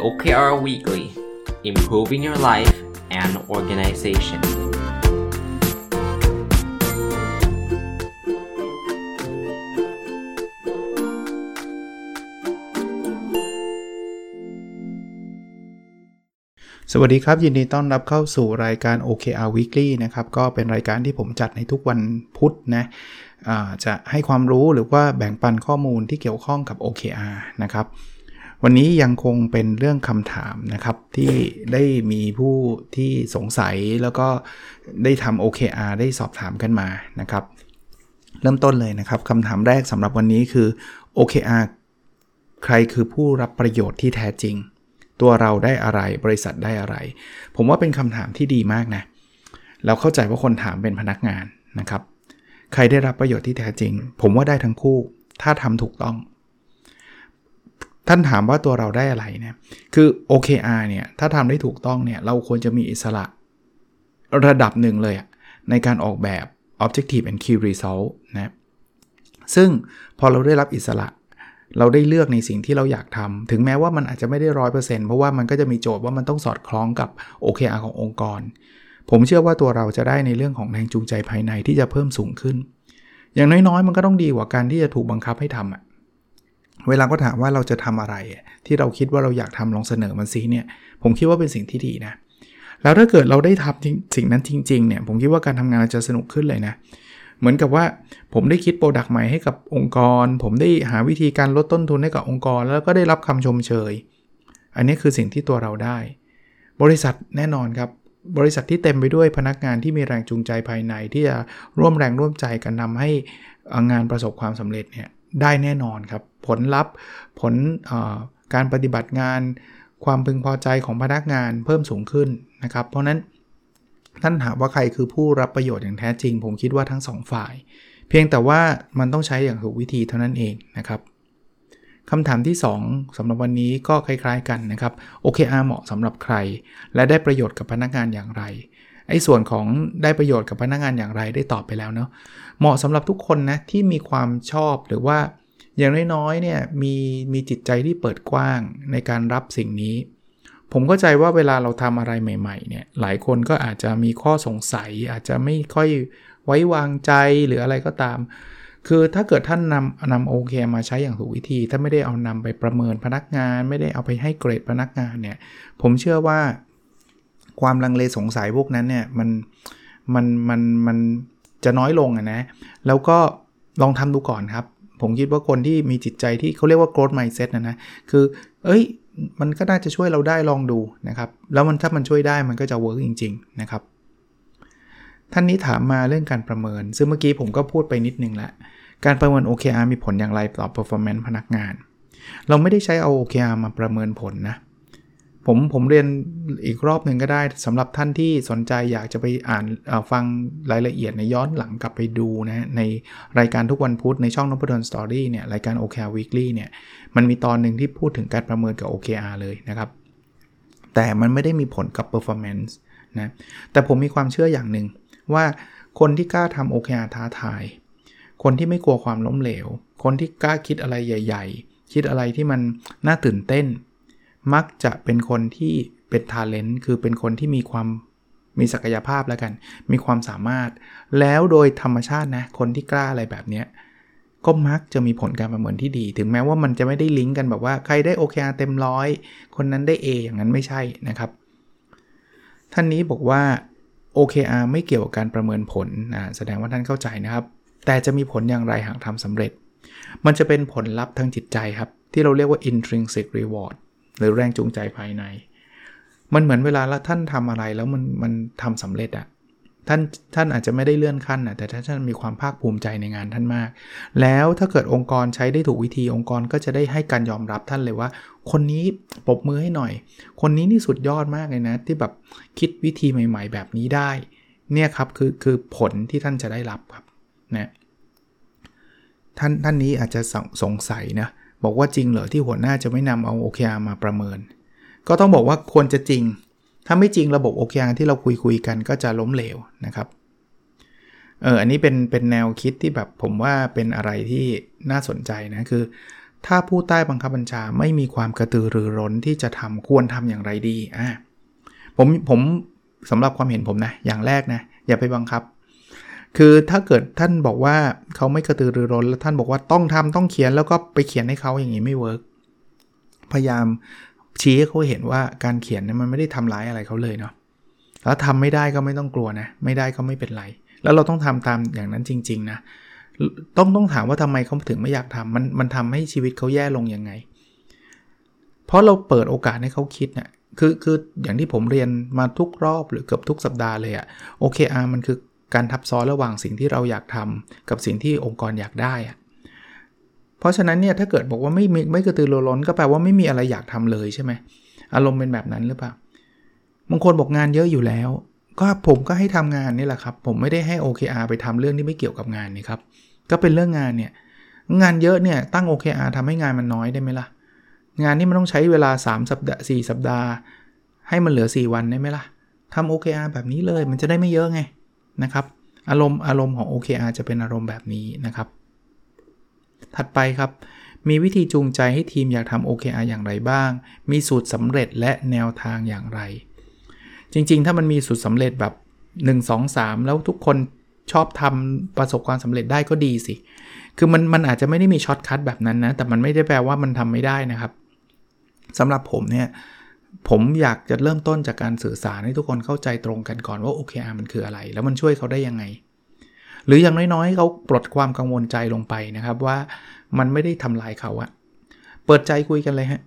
OKR Weekly Improving Your Life and Organization สวัสดีครับ ยินดีต้อนรับเข้าสู่รายการ OKR Weekly นะครับ ก็เป็นรายการที่ผมจัดในทุกวันพุธนะะจะให้ความรู้หรือว่าแบ่งปันข้อมูลที่เกี่ยวข้องกับ OKR นะครับ วันนี้ยังคงเป็นเรื่องคำถามนะครับ ที่ได้มีผู้ที่สงสัยแล้วก็ได้ทำ OKR ได้สอบถามกันมานะครับ เริ่มต้นเลยนะครับคำถามแรกสำหรับวันนี้คือ OKR ใครคือผู้รับประโยชน์ที่แท้จริง ตัวเราได้อะไรบริษัทได้อะไร ผมว่าเป็นคำถามที่ดีมากนะเราเข้าใจว่าคนถามเป็นพนักงานนะครับ ใครได้รับประโยชน์ที่แท้จริง ผมว่าได้ทั้งคู่ ถ้าทำถูกต้อง ท่านถามว่าตัวเราได้อะไรเนี่ยคือ OKR เนี่ยถ้าทำได้ถูกต้องเนี่ยเราควรจะมีอิสระระดับหนึ่งเลยในการออกแบบ Objective and Key Result นะซึ่งพอเราได้รับอิสระ เราได้เลือกในสิ่งที่เราอยากทำถึงแม้ว่ามันอาจจะไม่ได้ร้อยเปอร์เซ็นต์เพราะว่ามันก็จะมีโจทย์ว่ามันต้องสอดคล้องกับ OKR ขององค์กร ผมเชื่อว่าตัวเราจะได้ในเรื่องของแรงจูงใจภายในที่จะเพิ่มสูงขึ้น อย่างน้อยๆ มันก็ต้องดีกว่าการที่จะถูกบังคับให้ทำอะ เวลาก็ถามว่าเราจะทำอะไร ที่เราคิดว่าเราอยากทำลองเสนอมันซิเนี่ย ผมคิดว่าเป็นสิ่งที่ดีนะ แล้วถ้าเกิดเราได้ทำสิ่งนั้นจริงๆเนี่ยผมคิดว่าการทำงานจะสนุกขึ้นเลยนะเหมือนกับว่าผมได้คิด product ใหม่ให้กับองค์กร ผมได้หาวิธีการลดต้นทุนให้กับองค์กร แล้วก็ได้รับคำชมเชย อันนี้คือสิ่งที่ตัวเราได้ บริษัทแน่นอนครับ บริษัทที่เต็มไปด้วยพนักงานที่มีแรงจูงใจภายใน ที่จะร่วมแรงร่วมใจกันนำให้งานประสบความสำเร็จเนี่ย ได้แน่นอนครับ ผลลัพธ์ผลการปฏิบัติงาน ความพึงพอใจของพนักงานเพิ่มสูงขึ้นนะครับ เพราะนั้นท่านถามว่าใครคือผู้รับประโยชน์อย่างแท้จริง ผมคิดว่าทั้ง 2 ฝ่าย เพียงแต่ว่ามันต้องใช้อย่างถูกวิธีเท่านั้นเองนะครับคำถามที่ 2สำหรับวันนี้ก็คล้ายๆกันนะครับ OKR เหมาะสำหรับใคร และได้ประโยชน์กับพนักงานอย่างไร ไอ้ส่วนของได้ประโยชน์กับพนักงานอย่างไรได้ตอบไปแล้วเนาะเหมาะสำหรับทุกคนนะที่มีความชอบหรือว่าอย่างน้อยๆเนี่ยมีมีจิตใจที่เปิดกว้างในการรับสิ่งนี้ ผมเข้าใจว่าเวลาเราทำอะไรใหม่ๆเนี่ยหลายคนก็อาจจะมีข้อสงสัย อาจจะไม่ค่อยไว้วางใจหรืออะไรก็ตาม คือถ้าเกิดท่านนำนำโอเคมาใช้อย่างถูกวิธี ถ้าไม่ได้เอานำไปประเมินพนักงาน ไม่ได้เอาไปให้เกรดพนักงานเนี่ยผมเชื่อว่า ความลังเลสงสัยพวกนั้นเนี่ยมันมันมันมันจะน้อยลงอะนะ แล้วก็ลองทำดูก่อนครับ ผมคิดว่าคนที่มีจิตใจที่เขาเรียกว่า growth mindset นะนะ คือ เอ้ย มันก็น่าจะช่วยเราได้ลองดูนะครับ แล้วมันถ้ามันช่วยได้มันก็จะ work จริง ๆ นะครับ ท่านนี้ถามมาเรื่องการประเมิน ซึ่งเมื่อกี้ผมก็พูดไปนิดนึงล้วการประเมิน OKR มีผลอย่างไรต่อ performance พนักงาน เราไม่ได้ใช้เอา OKR มาประเมินผลนะ ผมผมเรียนอีกรอบหนึ่งก็ได้สำหรับท่านที่สนใจอยากจะไปอ่านฟังรายละเอียดในย้อนหลังกลับไปดูนะในรายการทุกวันพุธในช่องนพดลสตอรี่เนี่ยรายการ OKR Weekly เนี่ยมันมีตอนหนึ่งที่พูดถึงการประเมินกับ OKR เลยนะครับ แต่มันไม่ได้มีผลกับ performance นะแต่ผมมีความเชื่ออย่างหนึ่งว่าคนที่กล้าทำ OKR ท้าทาย คนที่ไม่กลัวความล้มเหลว คนที่กล้าคิดอะไรใหญ่ ๆ คิดอะไรที่มันน่าตื่นเต้น มักจะเป็นคนที่เป็นทาเลนต์คือเป็นคนที่มีความมีศักยภาพแล้วกัน มีความสามารถ แล้วโดยธรรมชาตินะ คนที่กล้าอะไรแบบนี้ก็มักจะมีผลการประเมินที่ดี ถึงแม้ว่ามันจะไม่ได้ลิงก์กันแบบว่าใครได้ OKR เต็มร้อยคนนั้นได้ A อย่างนั้นไม่ใช่นะครับ ท่านนี้บอกว่า OKR ไม่เกี่ยวกับการประเมินผลนะแสดงว่าท่านเข้าใจนะครับ แต่จะมีผลอย่างไรหากทำสำเร็จ มันจะเป็นผลลัพธ์ทางจิตใจครับ ที่เราเรียกว่า intrinsic reward หรือแรงจูงใจภายใน มันเหมือนเวลาละท่านทำอะไรแล้วมันมันทำสำเร็จอะท่านท่านอาจจะไม่ได้เลื่อนขั้นนะแต่ท่านมีความภาคภูมิใจในงานท่านมาก แล้วถ้าเกิดองค์กรใช้ได้ถูกวิธีองค์กรก็จะได้ให้การยอมรับท่านเลยว่า คนนี้ปรบมือให้หน่อย คนนี้นี่สุดยอดมากเลยนะ ที่แบบคิดวิธีใหม่ ๆ แบบนี้ได้ เนี่ยครับคือคือผลที่ท่านจะได้รับครับนะท่านท่านนี้อาจจะสงสัยนะ บอกว่าจริงเหรอที่หัวหน้าจะไม่นำเอา OKR มาประเมิน ก็ต้องบอกว่าควรจะจริง ถ้าไม่จริงระบบ OKR ที่เราคุยคุยกันก็จะล้มเหลวนะครับเอออันนี้เป็นเป็นแนวคิดที่แบบผมว่าเป็นอะไรที่น่าสนใจนะคือ ถ้าผู้ใต้บังคับบัญชาไม่มีความกระตือรือร้นที่จะทำควรทำอย่างไรดีอะผมผมสำหรับความเห็นผมนะอย่างแรกนะอย่าไปบังคับ คือถ้าเกิดท่านบอกว่าเขาไม่กระตือรือร้นแล้วท่านบอกว่าต้องทำต้องเขียนแล้วก็ไปเขียนให้เขาอย่างนี้ไม่เวิร์กพยายามชี้ให้เขาเห็นว่าการเขียนเนี่ยมันไม่ได้ทำร้ายอะไรเขาเลยเนาะแล้วทำไม่ได้ก็ไม่ต้องกลัวนะ ไม่ได้ก็ไม่เป็นไร แล้วเราต้องทำตามอย่างนั้นจริง ๆ นะ ต้องต้องถามว่าทำไมเขาถึงไม่อยากทำมันมันทำให้ชีวิตเขาแย่ลงยังไง เพราะเราเปิดโอกาสให้เขาคิดเนะี่ยคือคืออย่างที่ผมเรียนมาทุกรอบหรือเกือบทุกสัปดาห์เลยอะ OKR มันคือ การทับซ้อนระหว่างสิ่งที่เราอยากทำกับสิ่งที่องค์กรอยากได้ เพราะฉะนั้นเนี่ยถ้าเกิดบอกว่าไม่ไม่กระตือรือร้นก็แปลว่าไม่มีอะไรอยากทำเลยใช่ไหมอารมณ์เป็นแบบนั้นหรือเปล่าบางคนบอกงานเยอะอยู่แล้ว ก็ผมก็ให้ทำงานนี่แหละครับ ผมไม่ได้ให้ OKR ไปทำเรื่องที่ไม่เกี่ยวกับงานนี่ครับก็เป็นเรื่องงานเนี่ยงานเยอะเนี่ยตั้ง OKR ทำให้งานมันน้อยได้ไหมล่ะ งานนี้มันต้องใช้เวลา 3 สัปดาห์4สัปดาห์ ให้มันเหลือ 4 วันได้ไหมล่ะทำ OKR แบบนี้เลยมันจะได้ไม่เยอะไง นะครับ อารมณ์อารมณ์ของ OKR จะเป็นอารมณ์แบบนี้นะครับ ถัดไปครับ มีวิธีจูงใจให้ทีมอยากทำ OKR อย่างไรบ้าง มีสูตรสำเร็จและแนวทางอย่างไร จริง ๆ ถ้ามันมีสูตรสำเร็จแบบ 1 2 3 แล้วทุกคนชอบทำประสบความสำเร็จได้ก็ดีสิ คือมันมันอาจจะไม่ได้มี shortcut แบบนั้นนะ แต่มันไม่ได้แปลว่ามันทำไม่ได้นะครับสำหรับผมเนี่ย ผมอยากจะเริ่มต้นจากการสื่อสารให้ทุกคนเข้าใจตรงกันก่อนว่า OKR มันคืออะไร แล้วมันช่วยเขาได้ยังไง หรืออย่างน้อยๆเขาปลดความกังวลใจลงไปนะครับว่ามันไม่ได้ทำลายเขาอะเปิดใจคุยกันเลยฮะ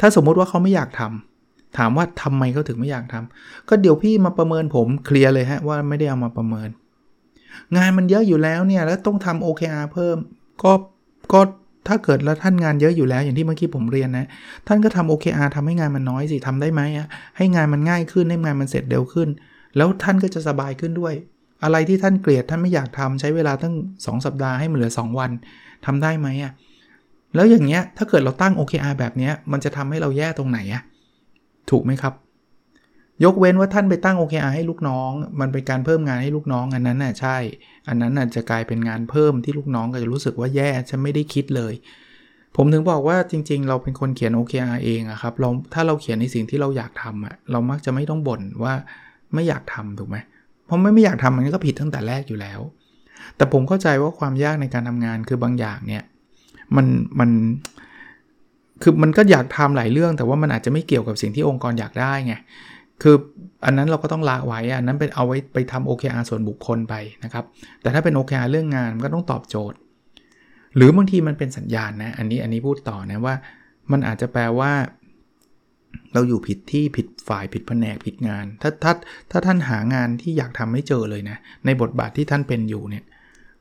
ถ้าสมมุติว่าเขาไม่อยากทำถามว่าทำไมเขาถึงไม่อยากทำก็เดี๋ยวพี่มาประเมินผมเคลียร์เลยฮะว่าไม่ได้เอามาประเมิน งานมันเยอะอยู่แล้วเนี่ยแล้วต้องทำ OKR เพิ่มก็ก็ ถ้าเกิดแล้วท่านงานเยอะอยู่แล้วอย่างที่เมื่อกี้ผมเรียนนะ ท่านก็ทำ OKR ทำให้งานมันน้อยสิทำได้ไหมอะให้งานมันง่ายขึ้นให้งานมันเสร็จเร็วขึ้น แล้วท่านก็จะสบายขึ้นด้วย อะไรที่ท่านเกลียดท่านไม่อยากทำใช้เวลาตั้ง 2 สัปดาห์ให้มันเหลือ 2 วันทำได้ไหมอะแล้วอย่างเงี้ยถ้าเกิดเราตั้ง OKR แบบนี้มันจะทำให้เราแย่ตรงไหนอะถูกไหมครับ ยกเว้นว่าท่านไปตั้ง OKR ให้ลูกน้อง มันเป็นการเพิ่มงานให้ลูกน้องอันนั้นน่ะใช่ อันนั้นน่ะจะกลายเป็นงานเพิ่มที่ลูกน้องก็จะรู้สึกว่าแย่ฉันไม่ได้คิดเลย ผมถึงบอกว่าจริง ๆ เราเป็นคนเขียน OKR เองอะครับเราถ้าเราเขียนในสิ่งที่เราอยากทำอะเรามักจะไม่ต้องบ่นว่าไม่อยากทำถูกไหมเพราะไม่ไม่อยากทำมันก็ผิดตั้งแต่แรกอยู่แล้ว แต่ผมเข้าใจว่าความยากในการทำงานคือบางอย่างเนี่ยมันมันคือมันก็อยากทำหลายเรื่อง แต่ว่ามันอาจจะไม่เกี่ยวกับสิ่งที่องค์กรอยากได้ไง คืออันนั้นเราก็ต้องละไว้อันนั้นเป็นเอาไว้ไปทำ OKR ส่วนบุคคลไปนะครับ แต่ถ้าเป็น OKR เรื่องงานมันก็ต้องตอบโจทย์ หรือบางทีมันเป็นสัญญาณนะ อันนี้อันนี้พูดต่อนะว่า มันอาจจะแปลว่า เราอยู่ผิดที่ผิดฝ่ายผิดแผนกผิดงาน ถ้าถ้าถ้าท่านหางานที่อยากทำไม่เจอเลยนะ ในบทบาทที่ท่านเป็นอยู่เนี่ย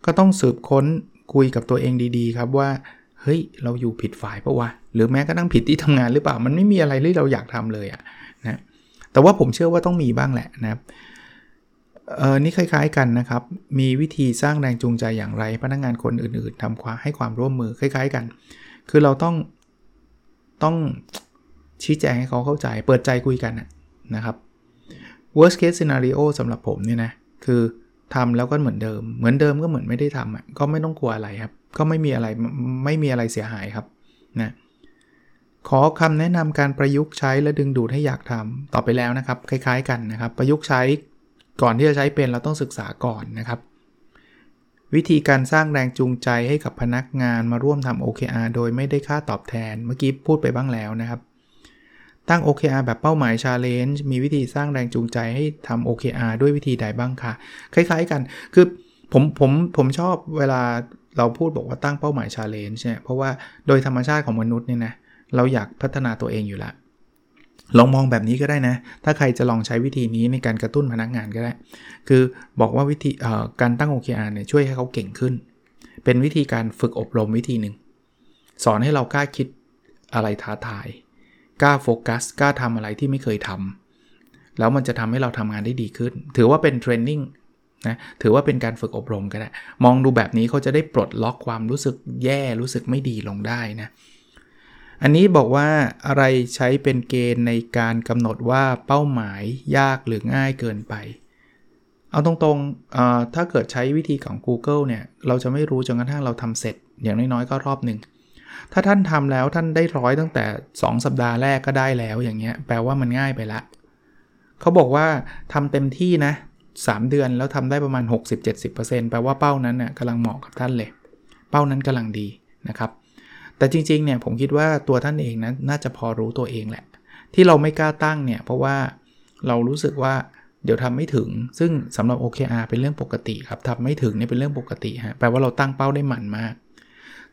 ก็ต้องสืบค้นคุยกับตัวเองดีๆ ครับว่าเฮ้ยเราอยู่ผิดฝ่ายปะวะหรือแม้กระทั่งผิดที่ทำงานหรือเปล่ามันไม่มีอะไรที่เราอยากทำเลยอะนะ แต่ว่าผมเชื่อว่าต้องมีบ้างแหละนะครับเออนี่คล้ายๆกันนะครับ มีวิธีสร้างแรงจูงใจอย่างไร พนักงานคนอื่นๆทำความให้ความร่วมมือคล้าย ๆกัน คือเราต้องต้องชี้แจงให้เขาเข้าใจ เปิดใจคุยกันนะครับ worst case scenario สำหรับผมเนี่ยนะ คือทำแล้วก็เหมือนเดิม เหมือนเดิมก็เหมือนไม่ได้ทำอะก็ไม่ต้องกลัวอะไรครับ ก็ไม่มีอะไรไม่มีอะไรเสียหายครับนะ ขอคำแนะนำการประยุกต์ใช้และดึงดูดให้อยากทำต่อไปแล้วนะครับ คล้ายๆกันนะครับ ประยุกต์ใช้ก่อนที่จะใช้เป็นเราต้องศึกษาก่อนนะครับ วิธีการสร้างแรงจูงใจให้กับพนักงานมาร่วมทำ OKR โดยไม่ได้ค่าตอบแทนเมื่อกี้พูดไปบ้างแล้วนะครับ ตั้ง OKR แบบเป้าหมาย Challenge มีวิธีสร้างแรงจูงใจให้ทำ OKR ด้วยวิธีใดบ้างคะคล้าย ๆกันคือผมผมผมชอบเวลาเราพูดบอกว่าตั้งเป้าหมายชาเลนจ์เนี่ยเพราะว่าโดยธรรมชาติของมนุษย์เนี่ยนะ เราอยากพัฒนาตัวเองอยู่ละลองมองแบบนี้ก็ได้นะ ถ้าใครจะลองใช้วิธีนี้ในการกระตุ้นพนักงานก็ได้ คือบอกว่าวิธีการตั้ง OKR เนี่ยช่วยให้เขาเก่งขึ้น เป็นวิธีการฝึกอบรมวิธีหนึ่ง สอนให้เรากล้าคิดอะไรท้าทาย กล้าโฟกัส กล้าทำอะไรที่ไม่เคยทำ แล้วมันจะทำให้เราทำงานได้ดีขึ้น ถือว่าเป็นเทรนนิ่งนะ ถือว่าเป็นการฝึกอบรมก็ได้ มองดูแบบนี้เขาจะได้ปลดล็อกความรู้สึกแย่ รู้สึกไม่ดีลงได้นะ อันนี้บอกว่าอะไรใช้เป็นเกณฑ์ในการกำหนดว่าเป้าหมายยากหรือง่ายเกินไป เอาตรงๆถ้าเกิดใช้วิธีของ Google เนี่ย เราจะไม่รู้จนกระทั่งเราทำเสร็จ อย่างน้อยๆ ก็รอบหนึ่ง ถ้าท่านทำแล้วท่านได้ร้อยตั้งแต่ 2 สัปดาห์แรกก็ได้แล้วอย่างเงี้ยแปลว่ามันง่ายไปละ เขาบอกว่าทำเต็มที่นะ 3 เดือนแล้วทำได้ประมาณ 60-70%แปลว่าเป้านั้นน่ยกำลังเหมาะกับท่านเลย เป้านั้นกำลังดีนะครับ แต่จริงๆเนี่ยผมคิดว่าตัวท่านเองนะน่าจะพอรู้ตัวเองแหละ ที่เราไม่กล้าตั้งเนี่ยเพราะว่าเรารู้สึกว่าเดี๋ยวทำไม่ถึง ซึ่งสำหรับ OKR เป็นเรื่องปกติครับทำไม่ถึงเนี่ยเป็นเรื่องปกติฮะแปลว่าเราตั้งเป้าได้หมันมาก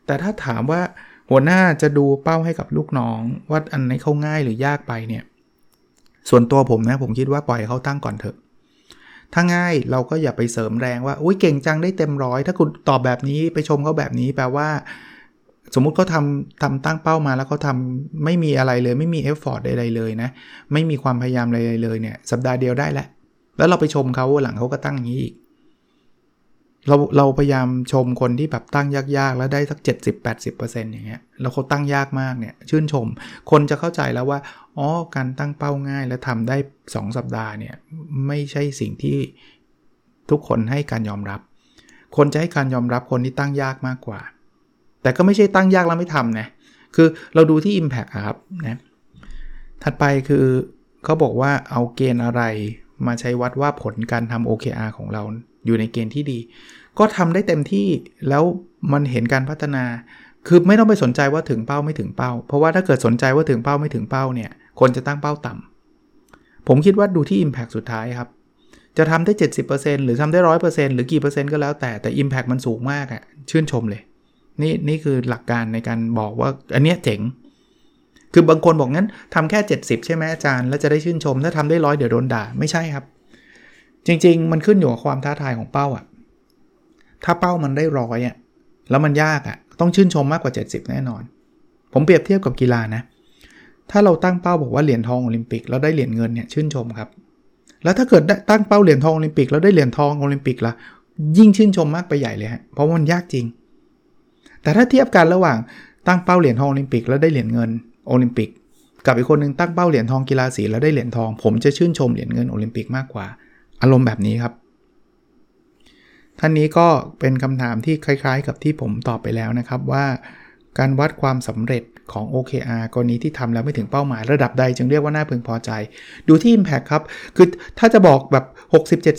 แต่ถ้าถามว่าหัวหน้าจะดูเป้าให้กับลูกน้อง ว่าอันไหนเขาง่ายหรือยากไปเนี่ยส่วนตัวผมนะผมคิดว่าปล่อยเขาตั้งก่อนเถอะ ถ้าง่ายเราก็อย่าไปเสริมแรงว่าอุ้ยเก่งจังได้เต็มร้อยถ้าคุณตอบแบบนี้ไปชมเขาแบบนี้แปลว่า สมมุติเขาทำทำตั้งเป้ามาแล้วเขาทาไม่มีอะไรเลย ไม่มีเอฟฟอร์ตใดๆเลยนะ ไม่มีความพยายามอะไรเลยเนี่ย สัปดาห์เดียวได้แล้วแล้วเราไปชมเขาหลังเขาก็ตั้งอย่างนี้อีกเราเราพยายามชมคนที่แบบตั้งยากๆ แล้วได้สัก 70-80%อย่างเงี้ยแล้วเขาตั้งยากมากเนี่ย ชื่นชม คนจะเข้าใจแล้วว่าอ๋อการตั้งเป้าง่ายและทำได้ 2 สัปดาห์เนี่ย ไม่ใช่สิ่งที่ทุกคนให้การยอมรับ คนจะให้การยอมรับคนที่ตั้งยากมากกว่า แต่ก็ไม่ใช่ตั้งยากแล้วไม่ทำนะ คือเราดูที่ Impact ครับนะถัดไปคือเขาบอกว่าเอาเกณฑ์อะไรมาใช้วัดว่าผลการทำ OKR ของเราอยู่ในเกณฑ์ที่ดี ก็ทำได้เต็มที่แล้วมันเห็นการพัฒนา คือไม่ต้องไปสนใจว่าถึงเป้าไม่ถึงเป้า เพราะว่าถ้าเกิดสนใจว่าถึงเป้าไม่ถึงเป้าเนี่ย คนจะตั้งเป้าต่ำผมคิดว่าดูที่ Impact สุดท้ายครับ จะทำได้ 70%หรือทำได้ 100%หรือกี่เปอร์เซ็นต์ก็แล้วแต่แต่ Impact มันสูงมากอะ่ะชื่นชมเลย นี่นี่คือหลักการในการบอกว่าอันเนี้ยเจ๋ง คือบางคนบอกงั้นทำแค่ 70 ใช่ไหมอาจารย์ แล้วจะได้ชื่นชม ถ้าทำได้ร้อยเดี๋ยวโดนด่า ไม่ใช่ครับ จริง ๆ มันขึ้นอยู่กับความท้าทายของเป้าอะถ้าเป้ามันได้ร้อยอะแล้วมันยากอะต้องชื่นชมมากกว่า 70 แน่นอน ผมเปรียบเทียบกับกีฬานะ ถ้าเราตั้งเป้าบอกว่าเหรียญทองโอลิมปิก แล้วได้เหรียญเงินเนี่ยชื่นชมครับ แล้วถ้าเกิดตั้งเป้าเหรียญทองโอลิมปิกแล้วได้เหรียญทองโอลิมปิกละยิ่งชื่นชมมากไปใหญ่เลยฮะเพราะมันยากจริง แต่ถ้าเทียบกันระหว่างตั้งเป้าเหรียญทองโอลิมปิกแล้วได้เหรียญเงินโอลิมปิก กับอีกคนนึงตั้งเป้าเหรียญทองกีฬาสีแล้วได้เหรียญทอง ผมจะชื่นชมเหรียญเงินโอลิมปิกมากกว่า อารมณ์แบบนี้ครับ ท่านนี้ก็เป็นคำถามที่คล้าย ๆ กับที่ผมตอบไปแล้วนะครับว่า การวัดความสำเร็จ ของ OKR กรณีที่ทำแล้วไม่ถึงเป้าหมายระดับใด จึงเรียกว่าน่าพึงพอใจ ดูที่ Impact ครับ คือถ้าจะบอกแบบ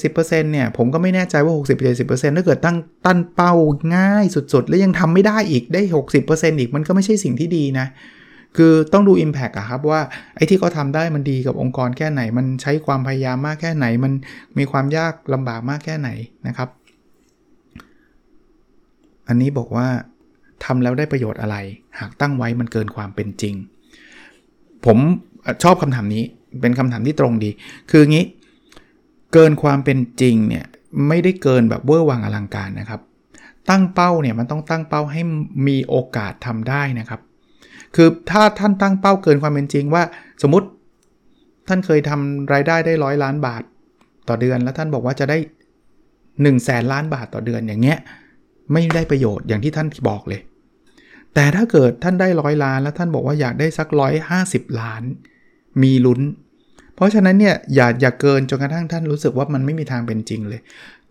60-70%เนี่ย ผมก็ไม่แน่ใจว่า 60-70%ถ้าเกิดตั้งตั้นเป้าง่ายสุดๆ แล้วยังทำไม่ได้อีกได้ 60%อีกมันก็ไม่ใช่สิ่งที่ดีนะคือต้องดู Impact อะครับว่าไอ้ที่เขาทาได้มันดีกับองค์กรแค่ไหน มันใช้ความพยายามมากแค่ไหน มันมีความยากลำบากมากแค่ไหนนะครับ อันนี้บอกว่า ทำแล้วได้ประโยชน์อะไร หากตั้งไว้มันเกินความเป็นจริง ผมชอบคำถามนี้เป็นคำถามที่ตรงดี คืองี้ เกินความเป็นจริงเนี่ยไม่ได้เกินแบบเวอร์วังอลังการนะครับ ตั้งเป้าเนี่ยมันต้องตั้งเป้าให้มีโอกาสทำได้นะครับ คือถ้าท่านตั้งเป้าเกินความเป็นจริงว่า สมมติท่านเคยทำรายได้ได้ร้อยล้านบาทต่อเดือน แล้วท่านบอกว่าจะได้1นึ่งแสนล้านบาทต่อเดือนอย่างเงี้ยไม่ได้ประโยชน์อย่างที่ท่านบอกเลย แต่ถ้าเกิดท่านได้ร้อยล้านแล้วท่านบอกว่าอยากได้สักร้อยห้าสิบล้าน มีลุ้น เพราะฉะนั้นเนี่ยอย่าอย่าเกินจนกระทั่งท่านรู้สึกว่ามันไม่มีทางเป็นจริงเลย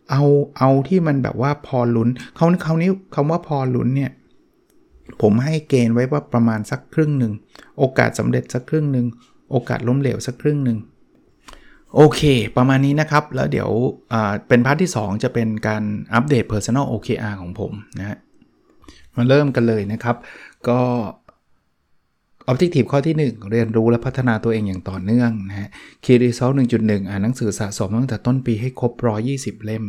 เอาเอาที่มันแบบว่าพอลุ้นเขาเขานี้คำว่าพอลุ้นเนี่ยผมให้เกณฑ์ไว้ว่าประมาณสักครึ่งหนึ่งโอกาสสำเร็จสักครึ่งหนึ่งโอกาสล้มเหลวสักครึ่งหนึ่งโอเค ประมาณนี้นะครับ แล้วเดี๋ยวเป็นพาร์ทที่ 2 จะเป็นการอัปเดต Personal OKR ของผมนะฮะ มาเริ่มกันเลยนะครับ ก็ Objective ข้อที่ 1 เรียนรู้และพัฒนาตัวเองอย่างต่อเนื่องนะฮะ Key Result 1.1 อ่านหนังสือสะสมตั้งแต่ต้นปีให้ครบ 120 เล่ม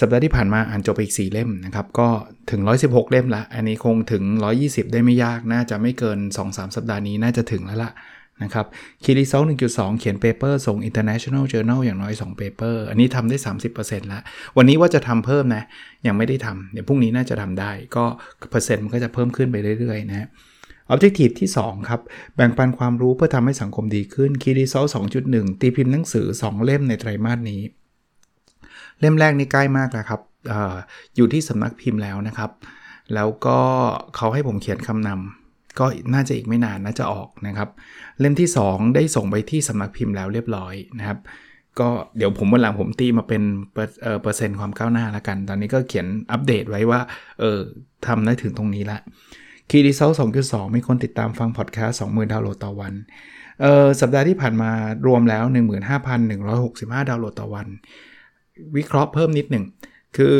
สัปดาห์ที่ผ่านมาอ่านจบไปอีก 4 เล่มนะครับ ก็ถึง 116 เล่มละ อันนี้คงถึง 120 ได้ไม่ยาก น่าจะไม่เกิน 2-3 สัปดาห์นี้น่าจะถึงแล้วล่ะ นะครับ Key Result 1.2 เขียน paper ส่ง International Journal อย่างน้อย2 paper อันนี้ทำได้ 30%แล้ว วันนี้ว่าจะทำเพิ่มนะ ยังไม่ได้ทำเดี๋ยวพรุ่งนี้น่าจะทำได้ ก็เปอร์เซ็นต์มันก็จะเพิ่มขึ้นไปเรื่อยๆนะ Objective ที่ 2 ครับ แบ่งปันความรู้เพื่อทำให้สังคมดีขึ้นคีรีเซล2.1 ตีพิมพ์หนังสือ 2 เล่มในไตรมาสนี้ เล่มแรกนี่ใกล้มากแล้วครับออยู่ที่สำนักพิมพ์แล้วนะครับ แล้วก็เขาให้ผมเขียนคำนำ ก็น่าจะอีกไม่นานน่าจะออกนะครับ เล่มที่ 2 ได้ส่งไปที่สำนักพิมพ์แล้วเรียบร้อยนะครับ ก็เดี๋ยวผมวันหลังผมตีมาเป็นเปอร์เซ็นต์ความก้าวหน้าแล้วกัน ตอนนี้ก็เขียนอัปเดตไว้ว่าเออทำได้ถึงตรงนี้ละ Key Result 2.2มีคนติดตามฟังพอดแคสต์20,000ดาวน์โหลดต่อวันเออสัปดาห์ที่ผ่านมารวมแล้ว 15,165 ดาวน์โหลดต่อวัน วิเคราะห์เพิ่มนิดหนึ่ง คือ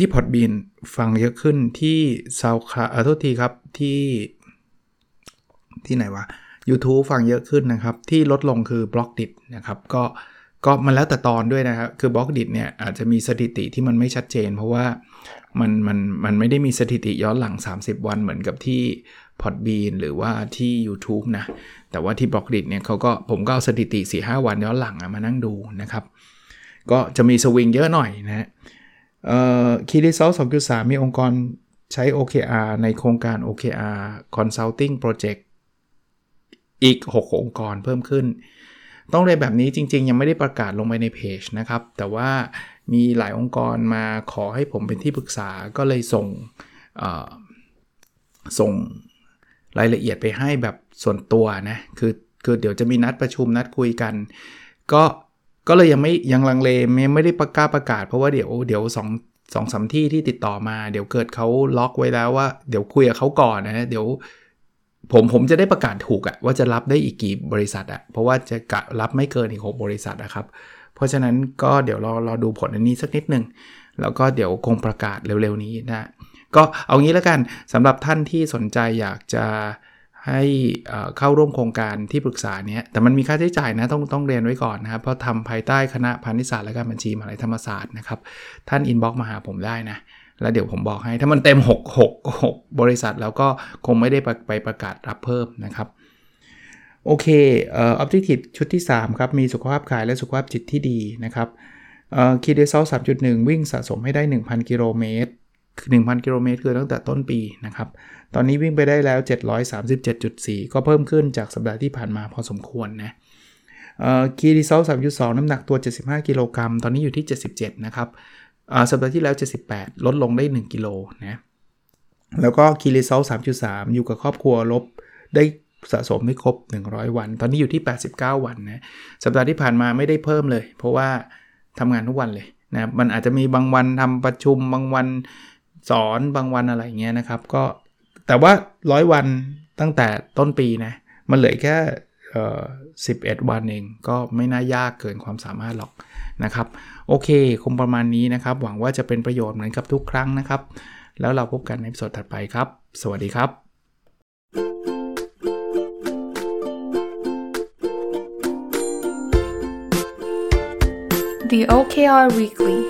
ที่ Podbean ฟังเยอะขึ้นที่ SoundCloud เออโทษทีครับที่ ที่ไหนวะ YouTube ฟังเยอะขึ้นนะครับ ที่ลดลงคือ Blockdit นะครับ ก็ก็มันแล้วแต่ตอนด้วยนะครับ คือ Blockdit เนี่ยอาจจะมีสถิติที่มันไม่ชัดเจน เพราะว่ามันมันมันไม่ได้มีสถิติย้อนหลัง 30 วันเหมือนกับที่ Podbean หรือว่าที่ YouTube นะ แต่ว่าที่ Blockdit เนี่ยเขาก็ผมก็เอาสถิติ 4-5 วันย้อนหลังมานั่งดูนะครับ ก็จะมีสวิงเยอะหน่อยนะ Key Result 2.3มีองค์กรใช้ OKR ในโครงการ OKR Consulting Project อีก 6 องค์กรเพิ่มขึ้น ต้องเรียนแบบนี้จริง ๆ ยังไม่ได้ประกาศลงไปในเพจนะครับ แต่ว่ามีหลายองค์กรมาขอให้ผมเป็นที่ปรึกษาก็เลยส่งส่งรายละเอียดไปให้แบบส่วนตัวนะ คือคือเดี๋ยวจะมีนัดประชุมนัดคุยกัน ก็ ก็เลยยังไม่ยังลังเลไม่ไม่ได้ประกาศประกาศ เพราะว่าเดี๋ยวเดี๋ยวสองสองสามที่ที่ติดต่อมา เดี๋ยวเกิดเขาล็อกไว้แล้วว่า เดี๋ยวคุยกับเขาก่อนนะเดี๋ยวผมผมจะได้ประกาศถูกอะว่าจะรับได้อีกกี่บริษัทอะเพราะว่าจะกะรับไม่เกินอีก6บริษัทนะครับ เพราะฉะนั้นก็เดี๋ยวรอรอดูผลอันนี้สักนิดหนึ่งแล้วก็เดี๋ยวคงประกาศเร็วๆนี้นะก็เอางี้แล้วกันสำหรับท่านที่สนใจอยากจะ ให้เข้าร่วมโครงการที่ปรึกษาเนี้ย แต่มันมีค่าใช้จ่ายนะ ต้องต้องเรียนไว้ก่อนนะครับ เพราะทำภายใต้คณะพาณิชยศาสตร์และการบัญชีมหาลัยธรรมศาสตร์นะครับ ท่าน inbox มาหาผมได้นะ แล้วเดี๋ยวผมบอกให้ ถ้ามันเต็ม 6 6 6 บริษัทแล้วก็คงไม่ได้ไปประกาศรับเพิ่มนะครับ โอเคเอ่อ objective ชุดที่ 3 ครับ มีสุขภาพกายและสุขภาพจิตที่ดีนะครับเอ่อ Key Result 3.1 วิ่งสะสมให้ได้ 1,000 กิโลเมตร 1,000 กิโลเมตรคือตั้งแต่ต้นปีนะครับ ตอนนี้วิ่งไปได้แล้ว 737.4 ก็เพิ่มขึ้นจากสัปดาห์ที่ผ่านมาพอสมควรนะKey Result 3.2น้ำหนักตัว 75 กิโลกรัม ตอนนี้อยู่ที่ 77 นะครับสัปดาห์ที่แล้ว 78 ลดลงได้ 1 กิโลนะ แล้วก็ Key Result 3.3อยู่กับครอบครัวลบได้สะสมให้ครบ 100 วัน ตอนนี้อยู่ที่ 89 วันนะ สัปดาห์ที่ผ่านมาไม่ได้เพิ่มเลย เพราะว่าทำงานทุกวันเลยนะ มันอาจจะมีบางวันทำประชุม บางวัน สอนบางวันอะไรเงี้ยนะครับ ก็แต่ว่าร้อยวันตั้งแต่ต้นปีนะมันเหลือแค่สิบเอ็ดวันเองก็ไม่น่ายากเกินความสามารถหรอกนะครับ โอเค คงประมาณนี้นะครับ หวังว่าจะเป็นประโยชน์เหมือนกับทุกครั้งนะครับ แล้วเราพบกันในสดถัดไปครับ สวัสดีครับ The OKR Weekly